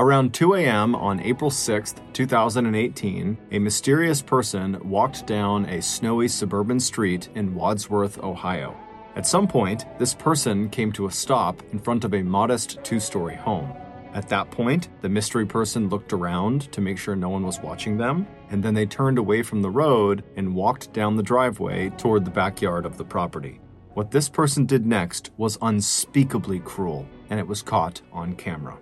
Around 2 a.m. on April 6, 2018, a mysterious person walked down a snowy suburban street in Wadsworth, Ohio. At some point, this person came to a stop in front of a modest two story home. At that point, the mystery person looked around to make sure no one was watching them, and then they turned away from the road and walked down the driveway toward the backyard of the property. What this person did next was unspeakably cruel, and it was caught on camera.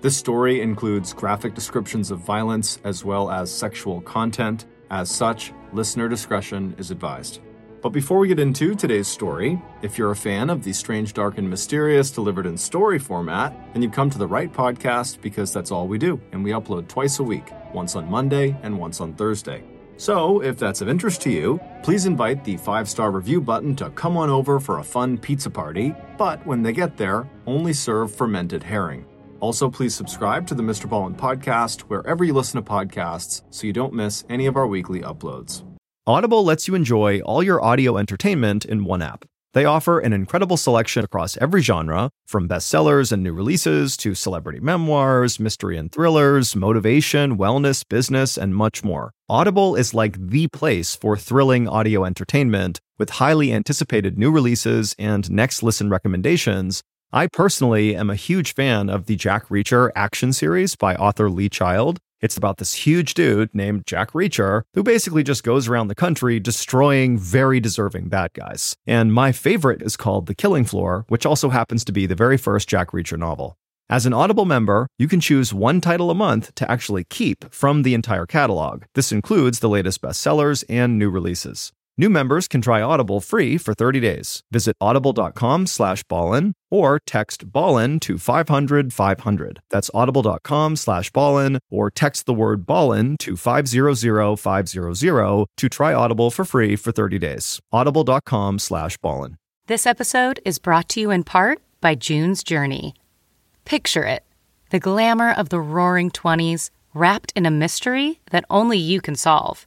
This story includes graphic descriptions of violence as well as sexual content. As such, listener discretion is advised. But before we get into today's story, if you're a fan of the strange, dark, and mysterious delivered in story format, then you've come to the right podcast because that's all we do, and we upload twice a week, once on Monday and once on Thursday. So, if that's of interest to you, please invite the five star review button to come on over for a fun pizza party, but when they get there, only serve fermented herring. Also, please subscribe to the Mr. Ballen podcast wherever you listen to podcasts so you don't miss any of our weekly uploads. Audible lets you enjoy all your audio entertainment in one app. They offer an incredible selection across every genre, from bestsellers and new releases to celebrity memoirs, mystery and thrillers, motivation, wellness, business, and much more. Audible is like the place for thrilling audio entertainment with highly anticipated new releases and next listen recommendations I personally am a huge fan of the Jack Reacher action series by author Lee Child. It's about this huge dude named Jack Reacher who basically just goes around the country destroying very deserving bad guys. And my favorite is called The Killing Floor, which also happens to be the very first Jack Reacher novel. As an Audible member, you can choose one title a month to actually keep from the entire catalog. This includes the latest bestsellers and new releases. New members can try Audible free for 30 days. Visit audible.com slash ballen or text ballen to 500 500. That's audible.com slash ballen or text the word ballen to 500 500 to try Audible for free for 30 days. audible.com slash ballen. This episode is brought to you in part by June's Journey. Picture it the glamour of the roaring 20s wrapped in a mystery that only you can solve.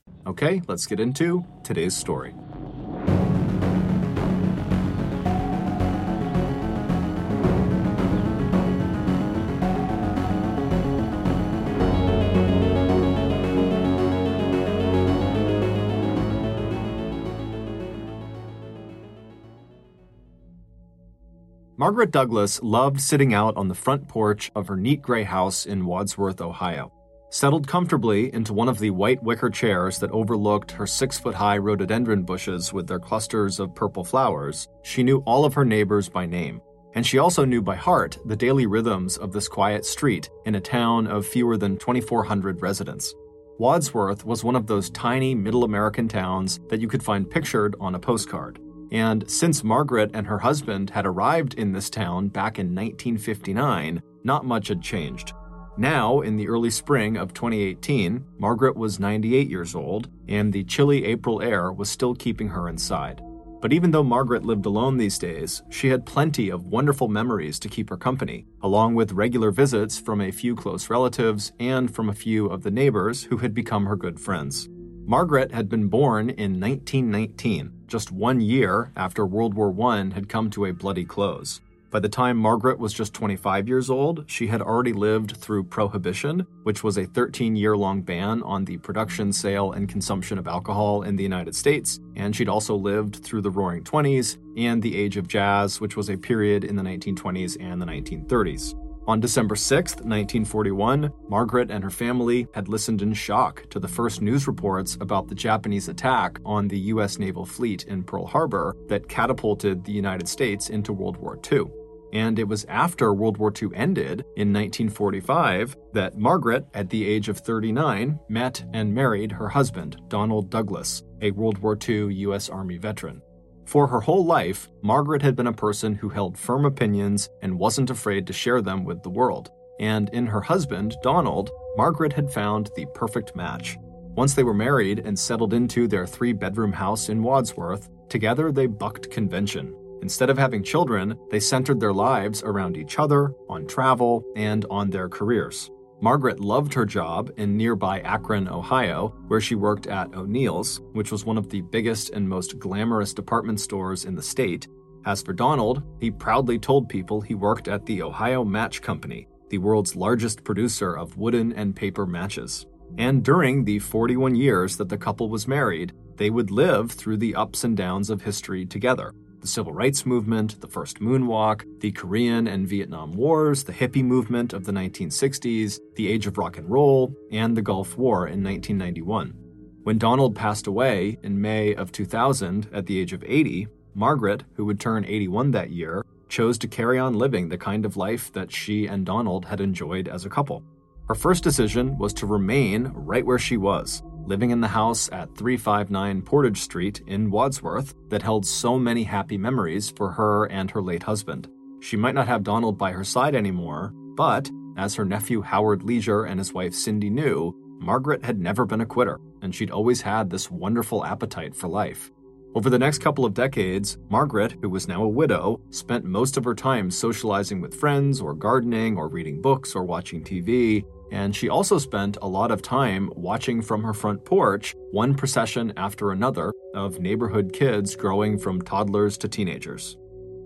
Okay, let's get into today's story. Margaret Douglas loved sitting out on the front porch of her neat gray house in Wadsworth, Ohio. Settled comfortably into one of the white wicker chairs that overlooked her six foot high rhododendron bushes with their clusters of purple flowers, she knew all of her neighbors by name. And she also knew by heart the daily rhythms of this quiet street in a town of fewer than 2,400 residents. Wadsworth was one of those tiny middle American towns that you could find pictured on a postcard. And since Margaret and her husband had arrived in this town back in 1959, not much had changed. Now, in the early spring of 2018, Margaret was 98 years old, and the chilly April air was still keeping her inside. But even though Margaret lived alone these days, she had plenty of wonderful memories to keep her company, along with regular visits from a few close relatives and from a few of the neighbors who had become her good friends. Margaret had been born in 1919, just one year after World War I had come to a bloody close. By the time Margaret was just 25 years old, she had already lived through Prohibition, which was a 13 year long ban on the production, sale, and consumption of alcohol in the United States, and she'd also lived through the Roaring Twenties and the Age of Jazz, which was a period in the 1920s and the 1930s. On December 6, 1941, Margaret and her family had listened in shock to the first news reports about the Japanese attack on the U.S. naval fleet in Pearl Harbor that catapulted the United States into World War II. And it was after World War II ended in 1945 that Margaret, at the age of 39, met and married her husband, Donald Douglas, a World War II U.S. Army veteran. For her whole life, Margaret had been a person who held firm opinions and wasn't afraid to share them with the world. and in her husband, Donald, Margaret had found the perfect match. Once they were married and settled into their three bedroom house in Wadsworth, together they bucked convention. Instead of having children, they centered their lives around each other, on travel, and on their careers. Margaret loved her job in nearby Akron, Ohio, where she worked at O'Neil's, which was one of the biggest and most glamorous department stores in the state. As for Donald, he proudly told people he worked at the Ohio Match Company, the world's largest producer of wooden and paper matches. And during the 41 years that the couple was married, they would live through the ups and downs of history together the civil rights movement, the first moonwalk, the Korean and Vietnam Wars, the hippie movement of the 1960s, the age of rock and roll, and the Gulf War in 1991. When Donald passed away in May of 2000 at the age of 80, Margaret, who would turn 81 that year, chose to carry on living the kind of life that she and Donald had enjoyed as a couple. Her first decision was to remain right where she was, living in the house at 359 Portage Street in Wadsworth that held so many happy memories for her and her late husband. She might not have Donald by her side anymore, but, as her nephew Howard Leisure and his wife Cindy knew, Margaret had never been a quitter, and she'd always had this wonderful appetite for life. Over the next couple of decades, Margaret, who was now a widow, spent most of her time socializing with friends or gardening or reading books or watching TV, and she also spent a lot of time watching from her front porch one procession after another of neighborhood kids growing from toddlers to teenagers.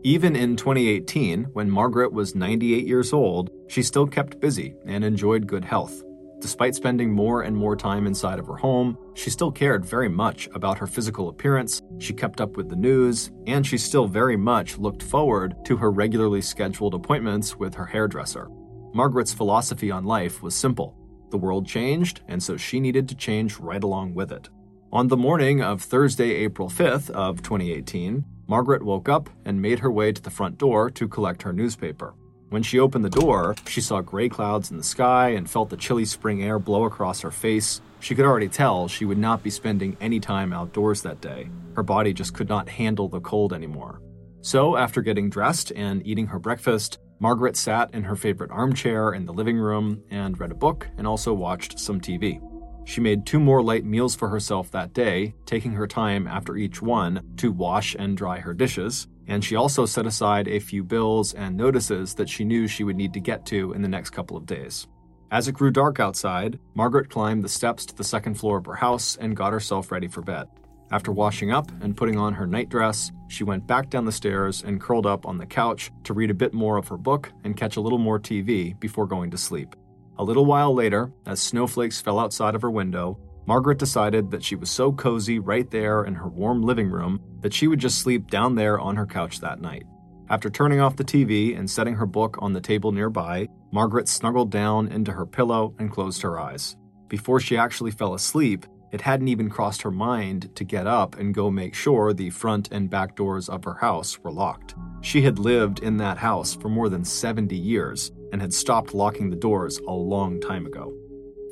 Even in 2018, when Margaret was 98 years old, she still kept busy and enjoyed good health. Despite spending more and more time inside of her home, she still cared very much about her physical appearance, she kept up with the news, and she still very much looked forward to her regularly scheduled appointments with her hairdresser. Margaret's philosophy on life was simple. The world changed, and so she needed to change right along with it. On the morning of Thursday, April 5th of 2018, Margaret woke up and made her way to the front door to collect her newspaper. When she opened the door, she saw gray clouds in the sky and felt the chilly spring air blow across her face. She could already tell she would not be spending any time outdoors that day. Her body just could not handle the cold anymore. So, after getting dressed and eating her breakfast, Margaret sat in her favorite armchair in the living room and read a book and also watched some TV. She made two more light meals for herself that day, taking her time after each one to wash and dry her dishes, and she also set aside a few bills and notices that she knew she would need to get to in the next couple of days. As it grew dark outside, Margaret climbed the steps to the second floor of her house and got herself ready for bed. After washing up and putting on her nightdress, she went back down the stairs and curled up on the couch to read a bit more of her book and catch a little more TV before going to sleep. A little while later, as snowflakes fell outside of her window, Margaret decided that she was so cozy right there in her warm living room that she would just sleep down there on her couch that night. After turning off the TV and setting her book on the table nearby, Margaret snuggled down into her pillow and closed her eyes. Before she actually fell asleep, it hadn't even crossed her mind to get up and go make sure the front and back doors of her house were locked. She had lived in that house for more than 70 years and had stopped locking the doors a long time ago.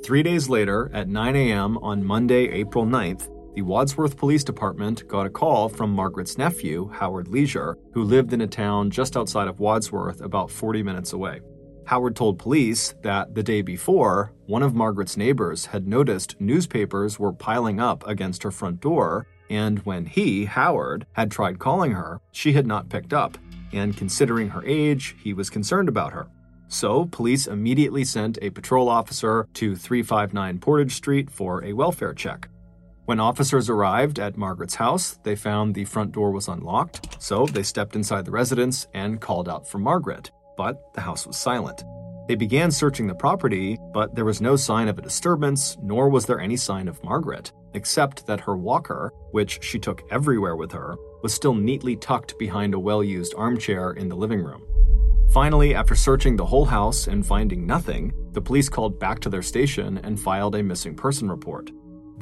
Three days later, at 9 a.m. on Monday, April 9th, the Wadsworth Police Department got a call from Margaret's nephew, Howard Leisure, who lived in a town just outside of Wadsworth, about 40 minutes away. Howard told police that the day before, one of Margaret's neighbors had noticed newspapers were piling up against her front door, and when he, Howard, had tried calling her, she had not picked up, and considering her age, he was concerned about her. So, police immediately sent a patrol officer to 359 Portage Street for a welfare check. When officers arrived at Margaret's house, they found the front door was unlocked, so they stepped inside the residence and called out for Margaret but the house was silent. They began searching the property, but there was no sign of a disturbance, nor was there any sign of Margaret, except that her walker, which she took everywhere with her, was still neatly tucked behind a well used armchair in the living room. Finally, after searching the whole house and finding nothing, the police called back to their station and filed a missing person report.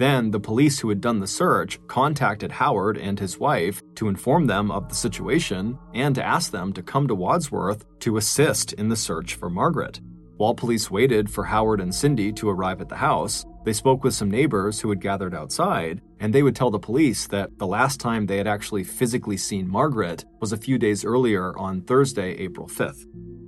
Then, the police who had done the search contacted Howard and his wife to inform them of the situation and to ask them to come to Wadsworth to assist in the search for Margaret. While police waited for Howard and Cindy to arrive at the house, they spoke with some neighbors who had gathered outside, and they would tell the police that the last time they had actually physically seen Margaret was a few days earlier on Thursday, April 5th.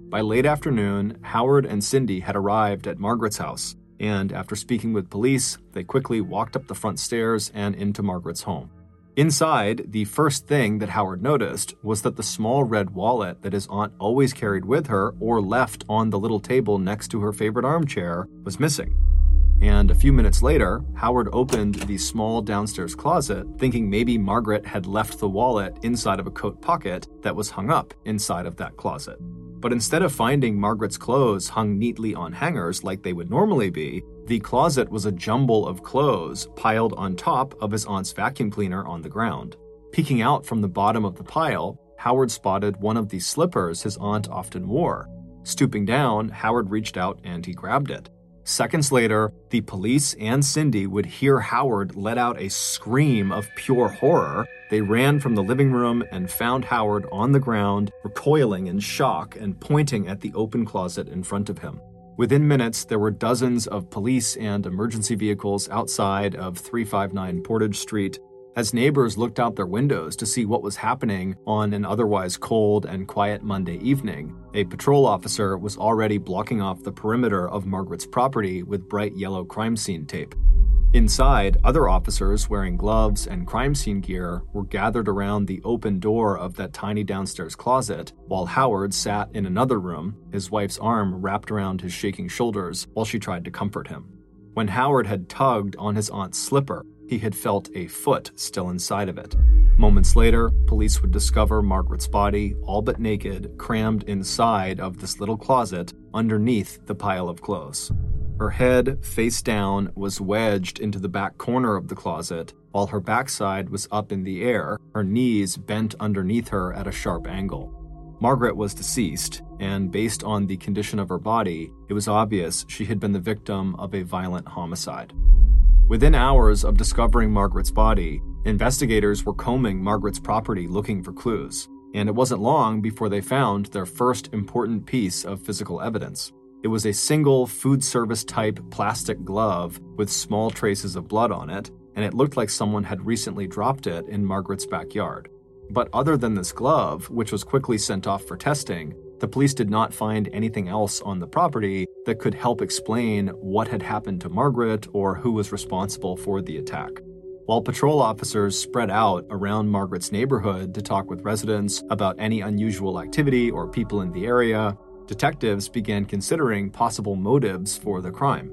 By late afternoon, Howard and Cindy had arrived at Margaret's house, and after speaking with police, they quickly walked up the front stairs and into Margaret's home. Inside, the first thing that Howard noticed was that the small red wallet that his aunt always carried with her or left on the little table next to her favorite armchair was missing. And a few minutes later, Howard opened the small downstairs closet, thinking maybe Margaret had left the wallet inside of a coat pocket that was hung up inside of that closet. But instead of finding Margaret's clothes hung neatly on hangers like they would normally be, the closet was a jumble of clothes piled on top of his aunt's vacuum cleaner on the ground. Peeking out from the bottom of the pile, Howard spotted one of the slippers his aunt often wore. Stooping down, Howard reached out and he grabbed it. Seconds later, the police and Cindy would hear Howard let out a scream of pure horror. They ran from the living room and found Howard on the ground, recoiling in shock and pointing at the open closet in front of him. Within minutes, there were dozens of police and emergency vehicles outside of 359 Portage Street, as neighbors looked out their windows to see what was happening on an otherwise cold and quiet Monday evening, a patrol officer was already blocking off the perimeter of Margaret's property with bright yellow crime scene tape. Inside, other officers wearing gloves and crime scene gear were gathered around the open door of that tiny downstairs closet, while Howard sat in another room, his wife's arm wrapped around his shaking shoulders while she tried to comfort him. When Howard had tugged on his aunt's slipper, he had felt a foot still inside of it. Moments later, police would discover Margaret's body, all but naked, crammed inside of this little closet underneath the pile of clothes. Her head, face down, was wedged into the back corner of the closet, while her backside was up in the air, her knees bent underneath her at a sharp angle. Margaret was deceased, and based on the condition of her body, it was obvious she had been the victim of a violent homicide. Within hours of discovering Margaret's body, investigators were combing Margaret's property looking for clues, and it wasn't long before they found their first important piece of physical evidence. It was a single food service type plastic glove with small traces of blood on it, and it looked like someone had recently dropped it in Margaret's backyard. But other than this glove, which was quickly sent off for testing, the police did not find anything else on the property that could help explain what had happened to Margaret or who was responsible for the attack. While patrol officers spread out around Margaret's neighborhood to talk with residents about any unusual activity or people in the area, detectives began considering possible motives for the crime.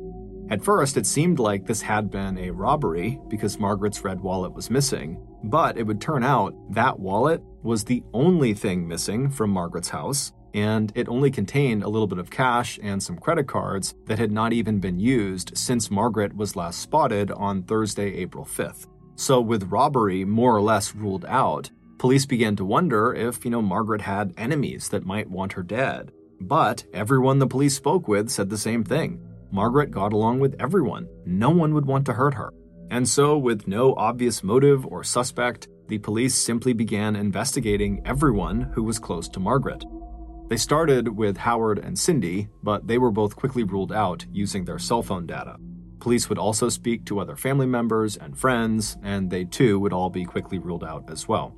At first, it seemed like this had been a robbery because Margaret's red wallet was missing, but it would turn out that wallet was the only thing missing from Margaret's house, and it only contained a little bit of cash and some credit cards that had not even been used since Margaret was last spotted on Thursday, April 5th. So, with robbery more or less ruled out, police began to wonder if, you know, Margaret had enemies that might want her dead. But everyone the police spoke with said the same thing. Margaret got along with everyone. No one would want to hurt her. And so, with no obvious motive or suspect, the police simply began investigating everyone who was close to Margaret. They started with Howard and Cindy, but they were both quickly ruled out using their cell phone data. Police would also speak to other family members and friends, and they too would all be quickly ruled out as well.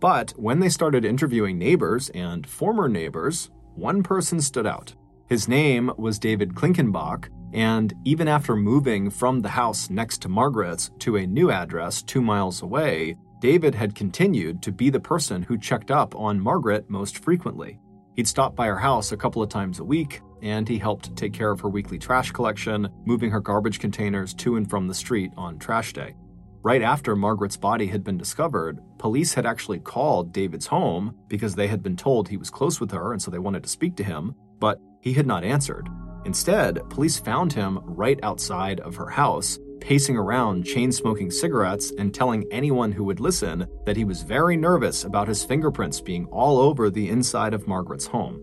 But when they started interviewing neighbors and former neighbors, one person stood out. His name was David Klinkenbach, and even after moving from the house next to Margaret's to a new address two miles away, David had continued to be the person who checked up on Margaret most frequently. He'd stop by her house a couple of times a week, and he helped take care of her weekly trash collection, moving her garbage containers to and from the street on trash day. Right after Margaret's body had been discovered, police had actually called David's home because they had been told he was close with her and so they wanted to speak to him, but he had not answered. Instead, police found him right outside of her house, pacing around, chain smoking cigarettes, and telling anyone who would listen that he was very nervous about his fingerprints being all over the inside of Margaret's home.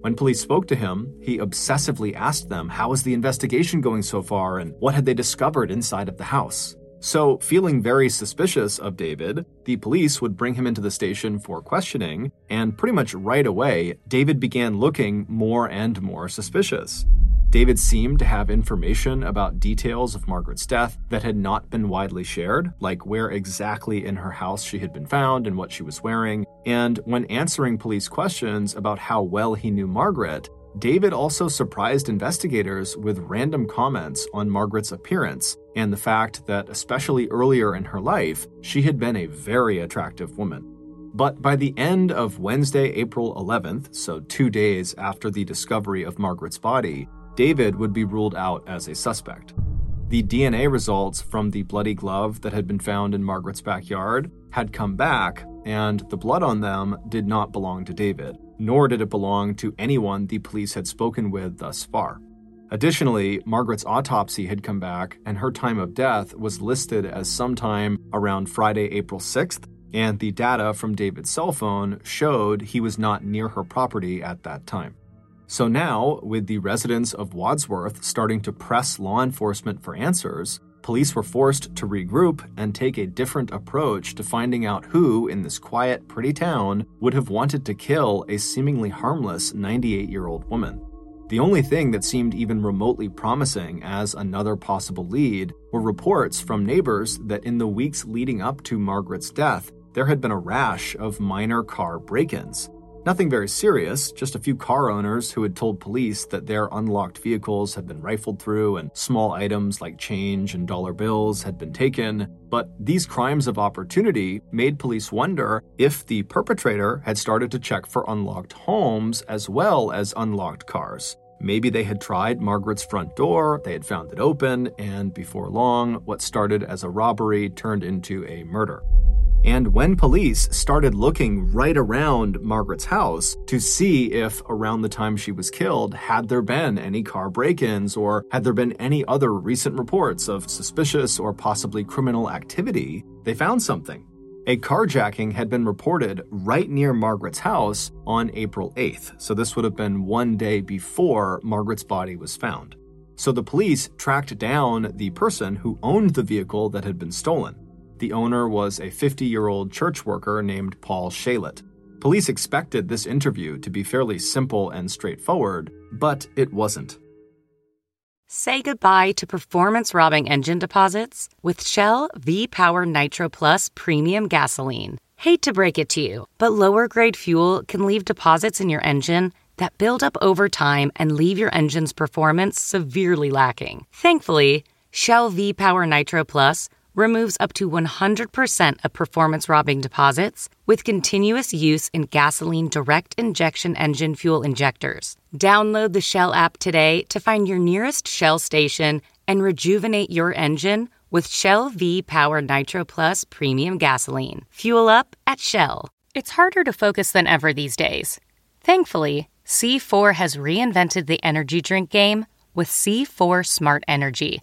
When police spoke to him, he obsessively asked them how was the investigation going so far and what had they discovered inside of the house. So, feeling very suspicious of David, the police would bring him into the station for questioning, and pretty much right away, David began looking more and more suspicious. David seemed to have information about details of Margaret's death that had not been widely shared, like where exactly in her house she had been found and what she was wearing. And when answering police questions about how well he knew Margaret, David also surprised investigators with random comments on Margaret's appearance and the fact that, especially earlier in her life, she had been a very attractive woman. But by the end of Wednesday, April 11th, so two days after the discovery of Margaret's body, David would be ruled out as a suspect. The DNA results from the bloody glove that had been found in Margaret's backyard had come back, and the blood on them did not belong to David, nor did it belong to anyone the police had spoken with thus far. Additionally, Margaret's autopsy had come back, and her time of death was listed as sometime around Friday, April 6th, and the data from David's cell phone showed he was not near her property at that time. So now, with the residents of Wadsworth starting to press law enforcement for answers, police were forced to regroup and take a different approach to finding out who in this quiet, pretty town would have wanted to kill a seemingly harmless 98 year old woman. The only thing that seemed even remotely promising as another possible lead were reports from neighbors that in the weeks leading up to Margaret's death, there had been a rash of minor car break ins. Nothing very serious, just a few car owners who had told police that their unlocked vehicles had been rifled through and small items like change and dollar bills had been taken. But these crimes of opportunity made police wonder if the perpetrator had started to check for unlocked homes as well as unlocked cars. Maybe they had tried Margaret's front door, they had found it open, and before long, what started as a robbery turned into a murder. And when police started looking right around Margaret's house to see if around the time she was killed, had there been any car break ins or had there been any other recent reports of suspicious or possibly criminal activity, they found something. A carjacking had been reported right near Margaret's house on April 8th, so this would have been one day before Margaret's body was found. So the police tracked down the person who owned the vehicle that had been stolen. The owner was a 50 year old church worker named Paul Shalit. Police expected this interview to be fairly simple and straightforward, but it wasn't. Say goodbye to performance robbing engine deposits with Shell V Power Nitro Plus Premium Gasoline. Hate to break it to you, but lower grade fuel can leave deposits in your engine that build up over time and leave your engine's performance severely lacking. Thankfully, Shell V Power Nitro Plus removes up to 100% of performance robbing deposits with continuous use in gasoline direct injection engine fuel injectors. Download the Shell app today to find your nearest Shell station and rejuvenate your engine with Shell V Power Nitro Plus Premium Gasoline. Fuel up at Shell. It's harder to focus than ever these days. Thankfully, C4 has reinvented the energy drink game with C4 Smart Energy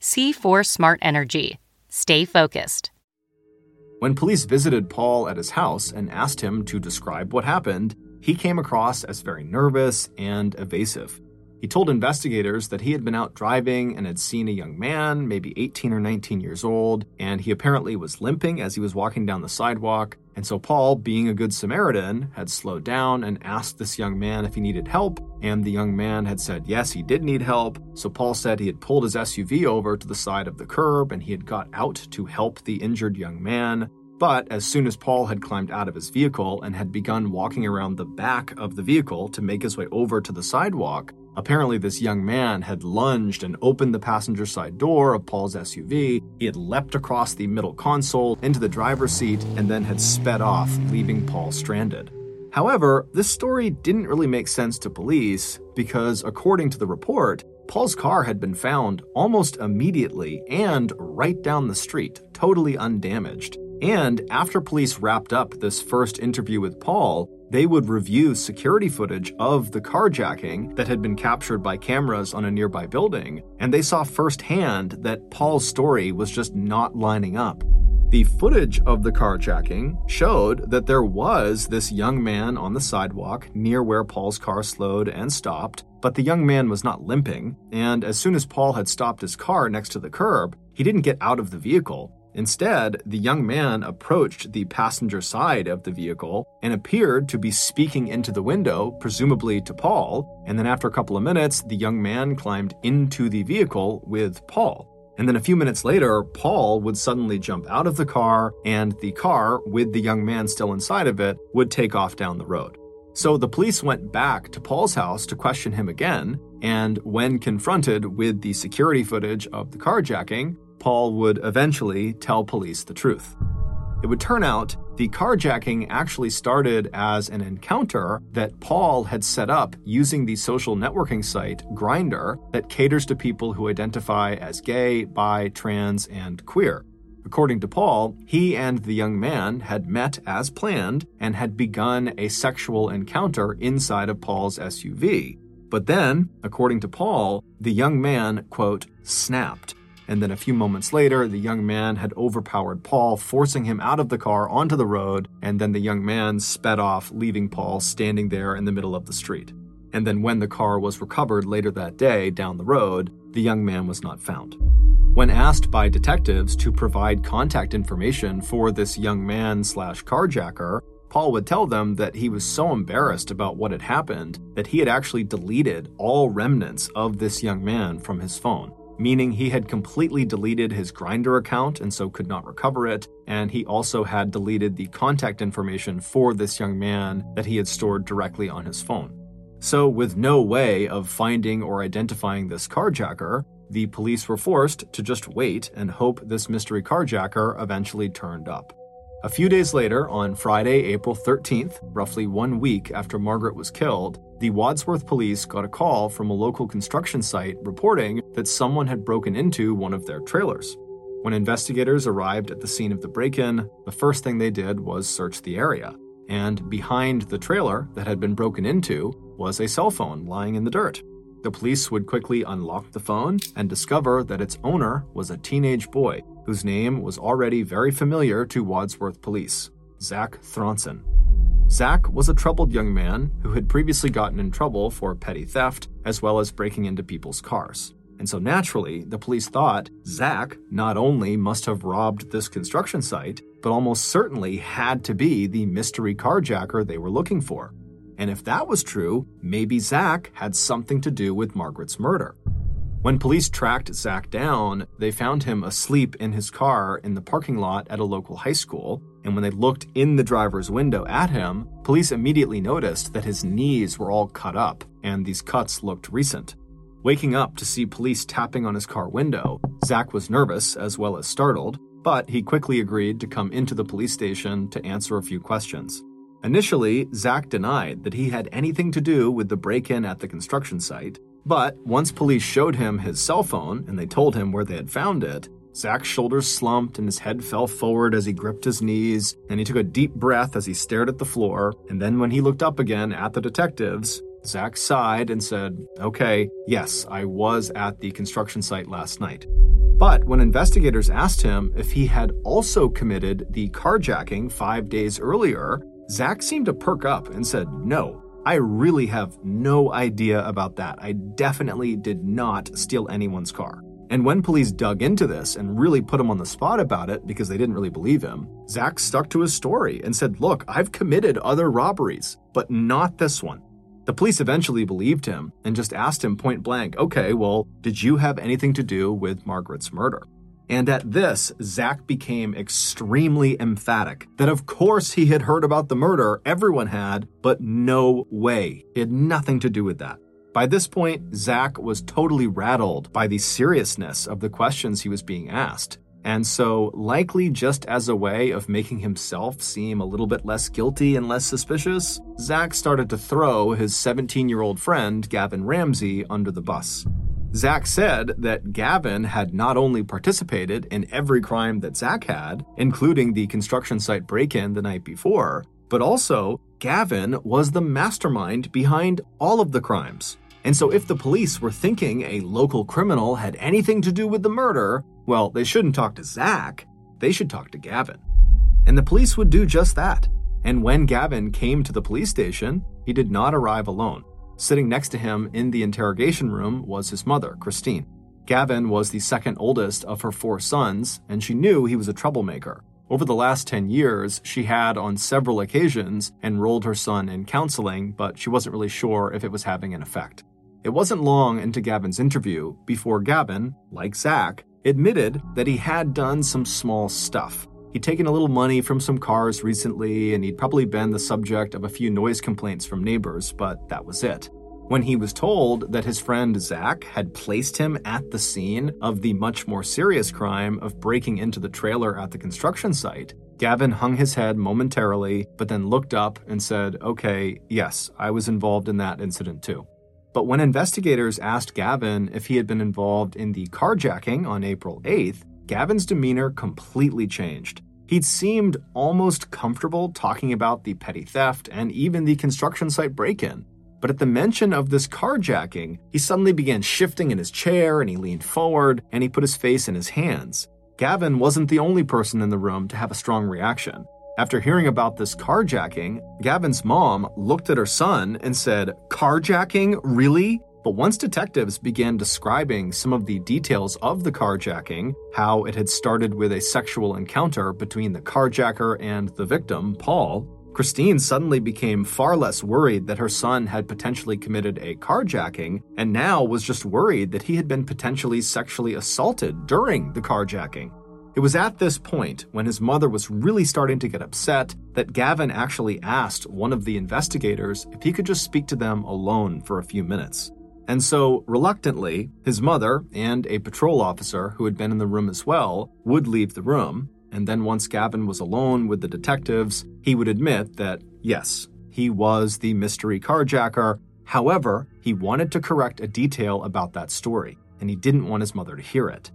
C4 Smart Energy. Stay focused. When police visited Paul at his house and asked him to describe what happened, he came across as very nervous and evasive. He told investigators that he had been out driving and had seen a young man, maybe 18 or 19 years old, and he apparently was limping as he was walking down the sidewalk. And so Paul, being a good Samaritan, had slowed down and asked this young man if he needed help, and the young man had said yes, he did need help. So Paul said he had pulled his SUV over to the side of the curb and he had got out to help the injured young man. But as soon as Paul had climbed out of his vehicle and had begun walking around the back of the vehicle to make his way over to the sidewalk, Apparently, this young man had lunged and opened the passenger side door of Paul's SUV. He had leapt across the middle console into the driver's seat and then had sped off, leaving Paul stranded. However, this story didn't really make sense to police because, according to the report, Paul's car had been found almost immediately and right down the street, totally undamaged. And after police wrapped up this first interview with Paul, they would review security footage of the carjacking that had been captured by cameras on a nearby building, and they saw firsthand that Paul's story was just not lining up. The footage of the carjacking showed that there was this young man on the sidewalk near where Paul's car slowed and stopped, but the young man was not limping, and as soon as Paul had stopped his car next to the curb, he didn't get out of the vehicle. Instead, the young man approached the passenger side of the vehicle and appeared to be speaking into the window, presumably to Paul. And then, after a couple of minutes, the young man climbed into the vehicle with Paul. And then a few minutes later, Paul would suddenly jump out of the car, and the car, with the young man still inside of it, would take off down the road. So the police went back to Paul's house to question him again, and when confronted with the security footage of the carjacking, Paul would eventually tell police the truth. It would turn out the carjacking actually started as an encounter that Paul had set up using the social networking site Grindr that caters to people who identify as gay, bi, trans, and queer. According to Paul, he and the young man had met as planned and had begun a sexual encounter inside of Paul's SUV. But then, according to Paul, the young man, quote, snapped and then a few moments later, the young man had overpowered Paul, forcing him out of the car onto the road, and then the young man sped off, leaving Paul standing there in the middle of the street. And then when the car was recovered later that day down the road, the young man was not found. When asked by detectives to provide contact information for this young man slash carjacker, Paul would tell them that he was so embarrassed about what had happened that he had actually deleted all remnants of this young man from his phone meaning he had completely deleted his Grindr account and so could not recover it, and he also had deleted the contact information for this young man that he had stored directly on his phone. So, with no way of finding or identifying this carjacker, the police were forced to just wait and hope this mystery carjacker eventually turned up. A few days later, on Friday, April 13th, roughly one week after Margaret was killed, the Wadsworth police got a call from a local construction site reporting that someone had broken into one of their trailers. When investigators arrived at the scene of the break in, the first thing they did was search the area. And behind the trailer that had been broken into was a cell phone lying in the dirt. The police would quickly unlock the phone and discover that its owner was a teenage boy whose name was already very familiar to Wadsworth police Zach Thronson. Zach was a troubled young man who had previously gotten in trouble for petty theft as well as breaking into people's cars. And so naturally, the police thought Zach not only must have robbed this construction site, but almost certainly had to be the mystery carjacker they were looking for. And if that was true, maybe Zach had something to do with Margaret's murder. When police tracked Zach down, they found him asleep in his car in the parking lot at a local high school. And when they looked in the driver's window at him, police immediately noticed that his knees were all cut up, and these cuts looked recent. Waking up to see police tapping on his car window, Zach was nervous as well as startled, but he quickly agreed to come into the police station to answer a few questions. Initially, Zach denied that he had anything to do with the break in at the construction site, but once police showed him his cell phone and they told him where they had found it, Zach's shoulders slumped and his head fell forward as he gripped his knees, and he took a deep breath as he stared at the floor. And then, when he looked up again at the detectives, Zach sighed and said, Okay, yes, I was at the construction site last night. But when investigators asked him if he had also committed the carjacking five days earlier, Zach seemed to perk up and said, No, I really have no idea about that. I definitely did not steal anyone's car. And when police dug into this and really put him on the spot about it because they didn't really believe him, Zach stuck to his story and said, Look, I've committed other robberies, but not this one. The police eventually believed him and just asked him point blank, Okay, well, did you have anything to do with Margaret's murder? And at this, Zach became extremely emphatic that of course he had heard about the murder, everyone had, but no way. He had nothing to do with that. By this point, Zach was totally rattled by the seriousness of the questions he was being asked. And so, likely just as a way of making himself seem a little bit less guilty and less suspicious, Zach started to throw his 17 year old friend, Gavin Ramsey, under the bus. Zach said that Gavin had not only participated in every crime that Zach had, including the construction site break in the night before, but also Gavin was the mastermind behind all of the crimes. And so, if the police were thinking a local criminal had anything to do with the murder, well, they shouldn't talk to Zach, they should talk to Gavin. And the police would do just that. And when Gavin came to the police station, he did not arrive alone. Sitting next to him in the interrogation room was his mother, Christine. Gavin was the second oldest of her four sons, and she knew he was a troublemaker. Over the last 10 years, she had on several occasions enrolled her son in counseling, but she wasn't really sure if it was having an effect. It wasn't long into Gavin's interview before Gavin, like Zach, admitted that he had done some small stuff. He'd taken a little money from some cars recently, and he'd probably been the subject of a few noise complaints from neighbors, but that was it. When he was told that his friend Zach had placed him at the scene of the much more serious crime of breaking into the trailer at the construction site, Gavin hung his head momentarily, but then looked up and said, Okay, yes, I was involved in that incident too. But when investigators asked Gavin if he had been involved in the carjacking on April 8th, Gavin's demeanor completely changed. He'd seemed almost comfortable talking about the petty theft and even the construction site break in. But at the mention of this carjacking, he suddenly began shifting in his chair and he leaned forward and he put his face in his hands. Gavin wasn't the only person in the room to have a strong reaction. After hearing about this carjacking, Gavin's mom looked at her son and said, Carjacking? Really? But once detectives began describing some of the details of the carjacking, how it had started with a sexual encounter between the carjacker and the victim, Paul, Christine suddenly became far less worried that her son had potentially committed a carjacking and now was just worried that he had been potentially sexually assaulted during the carjacking. It was at this point, when his mother was really starting to get upset, that Gavin actually asked one of the investigators if he could just speak to them alone for a few minutes. And so, reluctantly, his mother and a patrol officer who had been in the room as well would leave the room, and then once Gavin was alone with the detectives, he would admit that, yes, he was the mystery carjacker. However, he wanted to correct a detail about that story, and he didn't want his mother to hear it.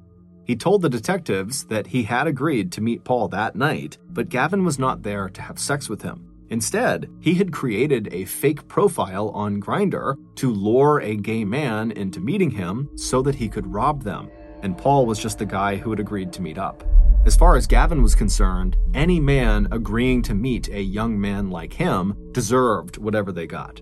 He told the detectives that he had agreed to meet Paul that night, but Gavin was not there to have sex with him. Instead, he had created a fake profile on Grindr to lure a gay man into meeting him so that he could rob them, and Paul was just the guy who had agreed to meet up. As far as Gavin was concerned, any man agreeing to meet a young man like him deserved whatever they got.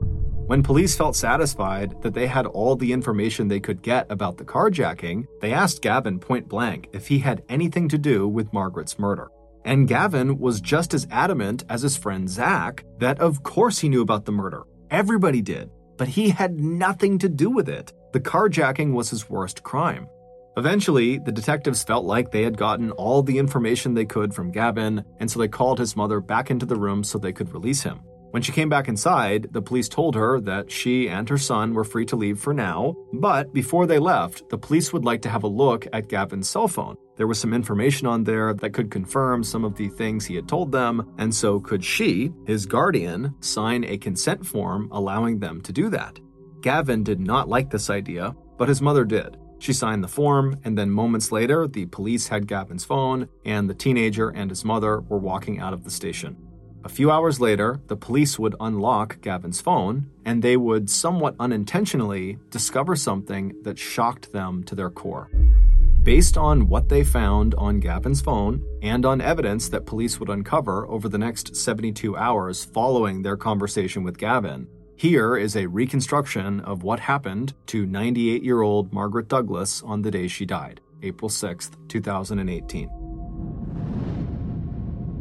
When police felt satisfied that they had all the information they could get about the carjacking, they asked Gavin point blank if he had anything to do with Margaret's murder. And Gavin was just as adamant as his friend Zach that of course he knew about the murder. Everybody did. But he had nothing to do with it. The carjacking was his worst crime. Eventually, the detectives felt like they had gotten all the information they could from Gavin, and so they called his mother back into the room so they could release him. When she came back inside, the police told her that she and her son were free to leave for now, but before they left, the police would like to have a look at Gavin's cell phone. There was some information on there that could confirm some of the things he had told them, and so could she, his guardian, sign a consent form allowing them to do that. Gavin did not like this idea, but his mother did. She signed the form, and then moments later, the police had Gavin's phone, and the teenager and his mother were walking out of the station. A few hours later, the police would unlock Gavin's phone, and they would somewhat unintentionally discover something that shocked them to their core. Based on what they found on Gavin's phone and on evidence that police would uncover over the next 72 hours following their conversation with Gavin, here is a reconstruction of what happened to 98 year old Margaret Douglas on the day she died, April 6, 2018.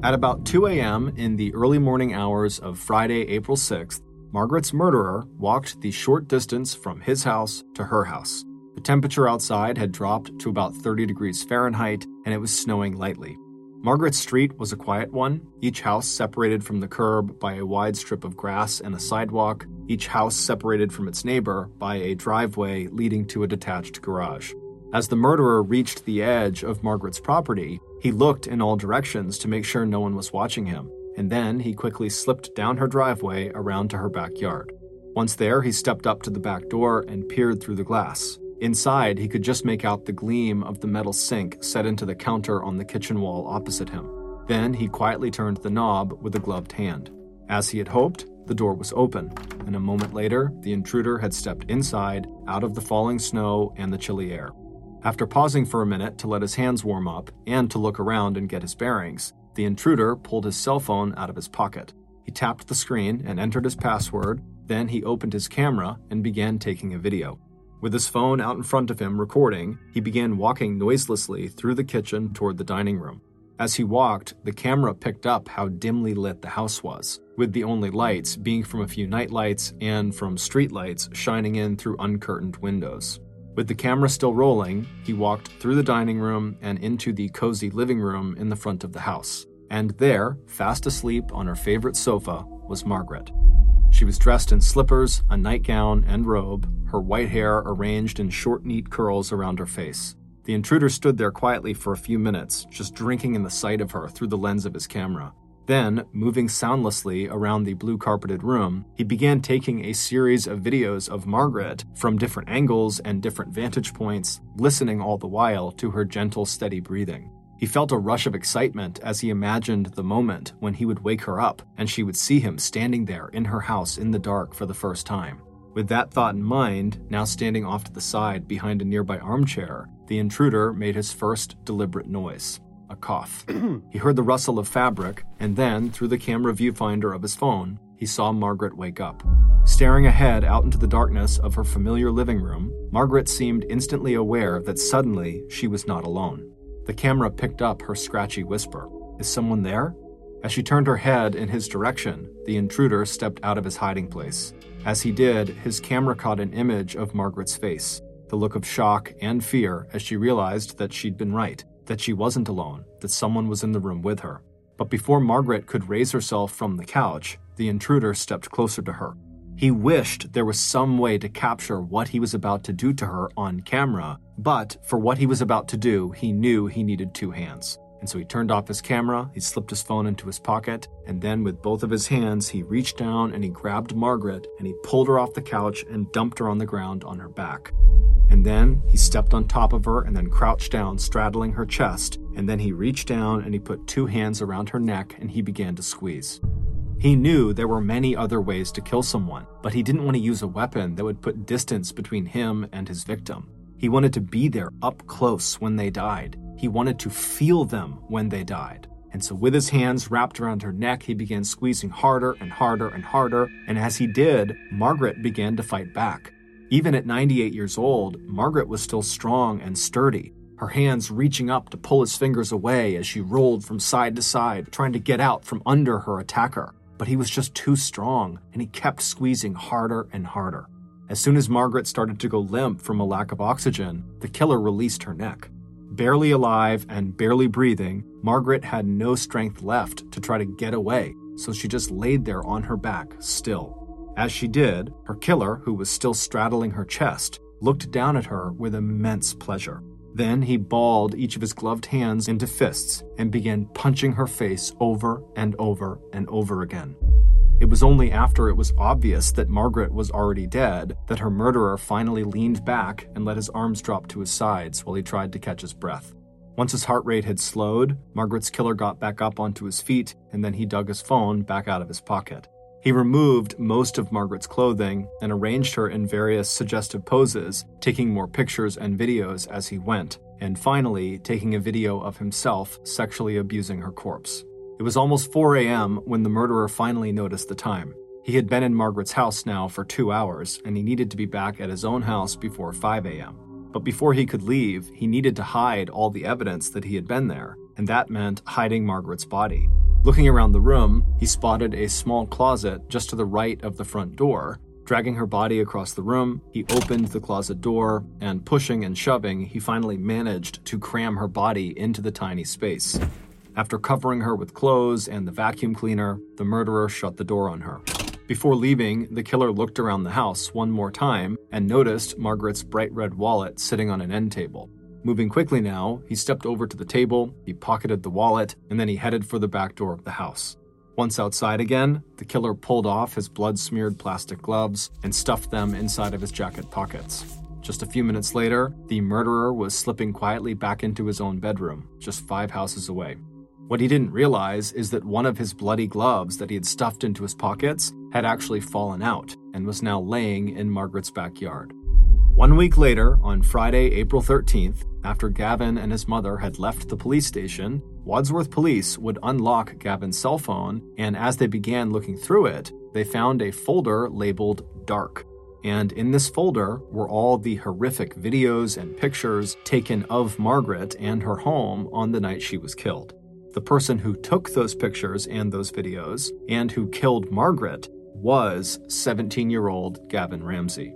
At about 2 a.m. in the early morning hours of Friday, April 6th, Margaret's murderer walked the short distance from his house to her house. The temperature outside had dropped to about 30 degrees Fahrenheit, and it was snowing lightly. Margaret Street was a quiet one, each house separated from the curb by a wide strip of grass and a sidewalk, each house separated from its neighbor by a driveway leading to a detached garage. As the murderer reached the edge of Margaret's property, he looked in all directions to make sure no one was watching him, and then he quickly slipped down her driveway around to her backyard. Once there, he stepped up to the back door and peered through the glass. Inside, he could just make out the gleam of the metal sink set into the counter on the kitchen wall opposite him. Then he quietly turned the knob with a gloved hand. As he had hoped, the door was open, and a moment later, the intruder had stepped inside, out of the falling snow and the chilly air. After pausing for a minute to let his hands warm up and to look around and get his bearings, the intruder pulled his cell phone out of his pocket. He tapped the screen and entered his password, then he opened his camera and began taking a video. With his phone out in front of him recording, he began walking noiselessly through the kitchen toward the dining room. As he walked, the camera picked up how dimly lit the house was, with the only lights being from a few nightlights and from streetlights shining in through uncurtained windows. With the camera still rolling, he walked through the dining room and into the cozy living room in the front of the house. And there, fast asleep on her favorite sofa, was Margaret. She was dressed in slippers, a nightgown, and robe, her white hair arranged in short, neat curls around her face. The intruder stood there quietly for a few minutes, just drinking in the sight of her through the lens of his camera. Then, moving soundlessly around the blue carpeted room, he began taking a series of videos of Margaret from different angles and different vantage points, listening all the while to her gentle, steady breathing. He felt a rush of excitement as he imagined the moment when he would wake her up and she would see him standing there in her house in the dark for the first time. With that thought in mind, now standing off to the side behind a nearby armchair, the intruder made his first deliberate noise a cough. he heard the rustle of fabric, and then, through the camera viewfinder of his phone, he saw Margaret wake up. Staring ahead out into the darkness of her familiar living room, Margaret seemed instantly aware that suddenly she was not alone. The camera picked up her scratchy whisper Is someone there? As she turned her head in his direction, the intruder stepped out of his hiding place. As he did, his camera caught an image of Margaret's face, the look of shock and fear as she realized that she'd been right, that she wasn't alone, that someone was in the room with her. But before Margaret could raise herself from the couch, the intruder stepped closer to her. He wished there was some way to capture what he was about to do to her on camera, but for what he was about to do, he knew he needed two hands. And so he turned off his camera, he slipped his phone into his pocket, and then with both of his hands, he reached down and he grabbed Margaret and he pulled her off the couch and dumped her on the ground on her back. And then he stepped on top of her and then crouched down, straddling her chest. And then he reached down and he put two hands around her neck and he began to squeeze. He knew there were many other ways to kill someone, but he didn't want to use a weapon that would put distance between him and his victim. He wanted to be there up close when they died. He wanted to feel them when they died. And so, with his hands wrapped around her neck, he began squeezing harder and harder and harder. And as he did, Margaret began to fight back. Even at 98 years old, Margaret was still strong and sturdy, her hands reaching up to pull his fingers away as she rolled from side to side, trying to get out from under her attacker but he was just too strong, and he kept squeezing harder and harder. As soon as Margaret started to go limp from a lack of oxygen, the killer released her neck. Barely alive and barely breathing, Margaret had no strength left to try to get away, so she just laid there on her back, still. As she did, her killer, who was still straddling her chest, looked down at her with immense pleasure. Then he balled each of his gloved hands into fists and began punching her face over and over and over again. It was only after it was obvious that Margaret was already dead that her murderer finally leaned back and let his arms drop to his sides while he tried to catch his breath. Once his heart rate had slowed, Margaret's killer got back up onto his feet and then he dug his phone back out of his pocket. He removed most of Margaret's clothing and arranged her in various suggestive poses, taking more pictures and videos as he went, and finally taking a video of himself sexually abusing her corpse. It was almost 4 a.m. when the murderer finally noticed the time. He had been in Margaret's house now for two hours, and he needed to be back at his own house before 5 a.m. But before he could leave, he needed to hide all the evidence that he had been there, and that meant hiding Margaret's body. Looking around the room, he spotted a small closet just to the right of the front door. Dragging her body across the room, he opened the closet door, and pushing and shoving, he finally managed to cram her body into the tiny space. After covering her with clothes and the vacuum cleaner, the murderer shut the door on her. Before leaving, the killer looked around the house one more time and noticed Margaret's bright red wallet sitting on an end table. Moving quickly now, he stepped over to the table, he pocketed the wallet, and then he headed for the back door of the house. Once outside again, the killer pulled off his blood smeared plastic gloves and stuffed them inside of his jacket pockets. Just a few minutes later, the murderer was slipping quietly back into his own bedroom, just five houses away. What he didn't realize is that one of his bloody gloves that he had stuffed into his pockets had actually fallen out and was now laying in Margaret's backyard. One week later, on Friday, April 13th, after Gavin and his mother had left the police station, Wadsworth police would unlock Gavin's cell phone, and as they began looking through it, they found a folder labeled Dark. And in this folder were all the horrific videos and pictures taken of Margaret and her home on the night she was killed. The person who took those pictures and those videos and who killed Margaret was 17 year old Gavin Ramsey.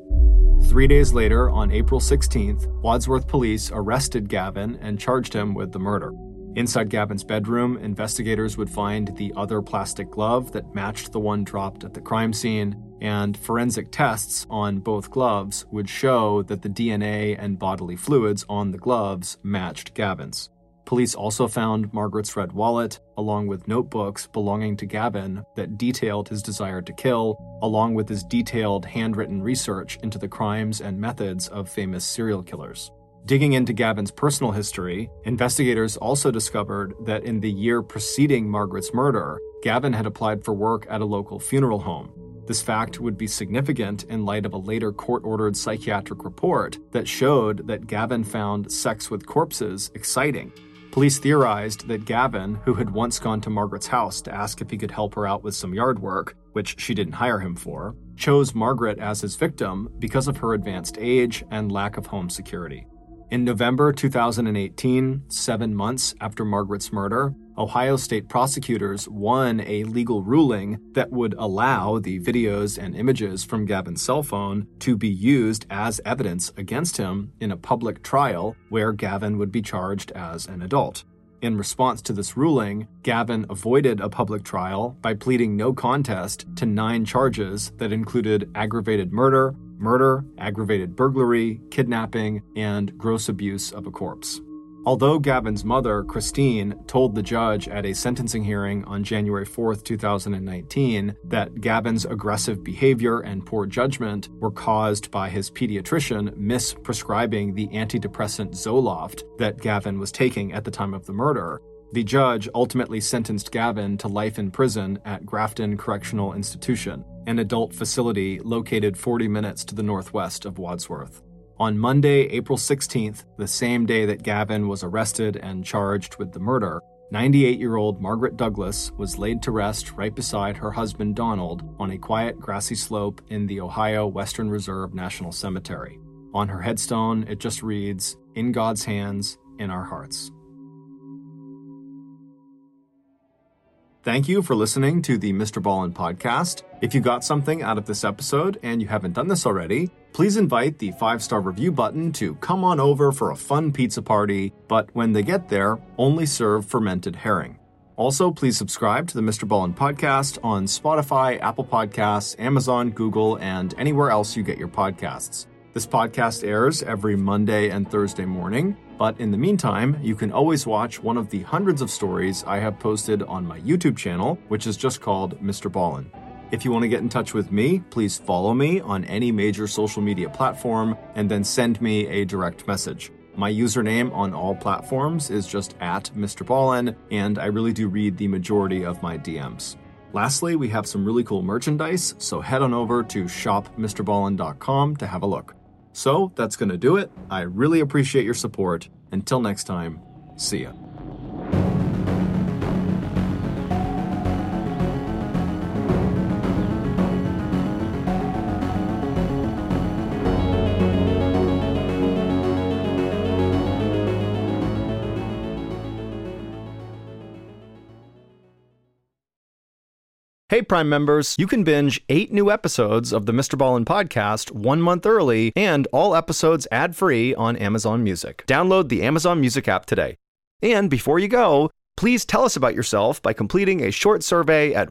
Three days later, on April 16th, Wadsworth police arrested Gavin and charged him with the murder. Inside Gavin's bedroom, investigators would find the other plastic glove that matched the one dropped at the crime scene, and forensic tests on both gloves would show that the DNA and bodily fluids on the gloves matched Gavin's. Police also found Margaret's red wallet, along with notebooks belonging to Gavin that detailed his desire to kill, along with his detailed handwritten research into the crimes and methods of famous serial killers. Digging into Gavin's personal history, investigators also discovered that in the year preceding Margaret's murder, Gavin had applied for work at a local funeral home. This fact would be significant in light of a later court ordered psychiatric report that showed that Gavin found sex with corpses exciting Police theorized that Gavin, who had once gone to Margaret's house to ask if he could help her out with some yard work, which she didn't hire him for, chose Margaret as his victim because of her advanced age and lack of home security. In November 2018, seven months after Margaret's murder, Ohio state prosecutors won a legal ruling that would allow the videos and images from Gavin's cell phone to be used as evidence against him in a public trial where Gavin would be charged as an adult. In response to this ruling, Gavin avoided a public trial by pleading no contest to nine charges that included aggravated murder, murder, aggravated burglary, kidnapping, and gross abuse of a corpse. Although Gavin's mother, Christine, told the judge at a sentencing hearing on January 4, 2019, that Gavin's aggressive behavior and poor judgment were caused by his pediatrician misprescribing the antidepressant Zoloft that Gavin was taking at the time of the murder, the judge ultimately sentenced Gavin to life in prison at Grafton Correctional Institution, an adult facility located 40 minutes to the northwest of Wadsworth. On Monday, April 16th, the same day that Gavin was arrested and charged with the murder, 98 year old Margaret Douglas was laid to rest right beside her husband Donald on a quiet grassy slope in the Ohio Western Reserve National Cemetery. On her headstone, it just reads, In God's hands, in our hearts. Thank you for listening to the Mr. Ballen podcast. If you got something out of this episode and you haven't done this already, please invite the five star review button to come on over for a fun pizza party, but when they get there, only serve fermented herring. Also, please subscribe to the Mr. Ballen podcast on Spotify, Apple Podcasts, Amazon, Google, and anywhere else you get your podcasts. This podcast airs every Monday and Thursday morning. But in the meantime, you can always watch one of the hundreds of stories I have posted on my YouTube channel, which is just called Mr. Ballen. If you want to get in touch with me, please follow me on any major social media platform and then send me a direct message. My username on all platforms is just at Mr. Ballen, and I really do read the majority of my DMs. Lastly, we have some really cool merchandise, so head on over to shopmrballen.com to have a look. So that's going to do it. I really appreciate your support. Until next time, see ya. Hey, Prime members, you can binge eight new episodes of the Mr. Ballen podcast one month early and all episodes ad free on Amazon Music. Download the Amazon Music app today. And before you go, please tell us about yourself by completing a short survey at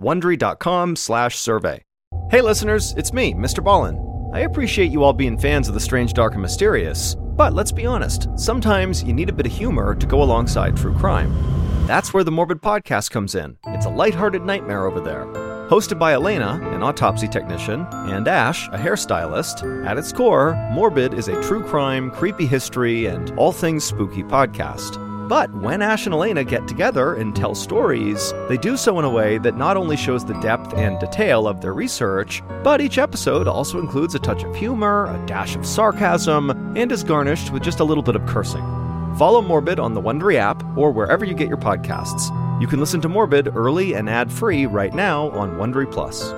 slash survey. Hey, listeners, it's me, Mr. Ballen. I appreciate you all being fans of the strange, dark, and mysterious, but let's be honest, sometimes you need a bit of humor to go alongside true crime. That's where the Morbid Podcast comes in. It's a lighthearted nightmare over there. Hosted by Alaina, an autopsy technician, and Ash, a hairstylist, at its core, Morbid is a true crime, creepy history, and all things spooky podcast. But when Ash and Alaina get together and tell stories, they do so in a way that not only shows the depth and detail of their research, but each episode also includes a touch of humor, a dash of sarcasm, and is garnished with just a little bit of cursing. Follow Morbid on the Wondery app or wherever you get your podcasts. You can listen to Morbid early and ad-free right now on Wondery Plus.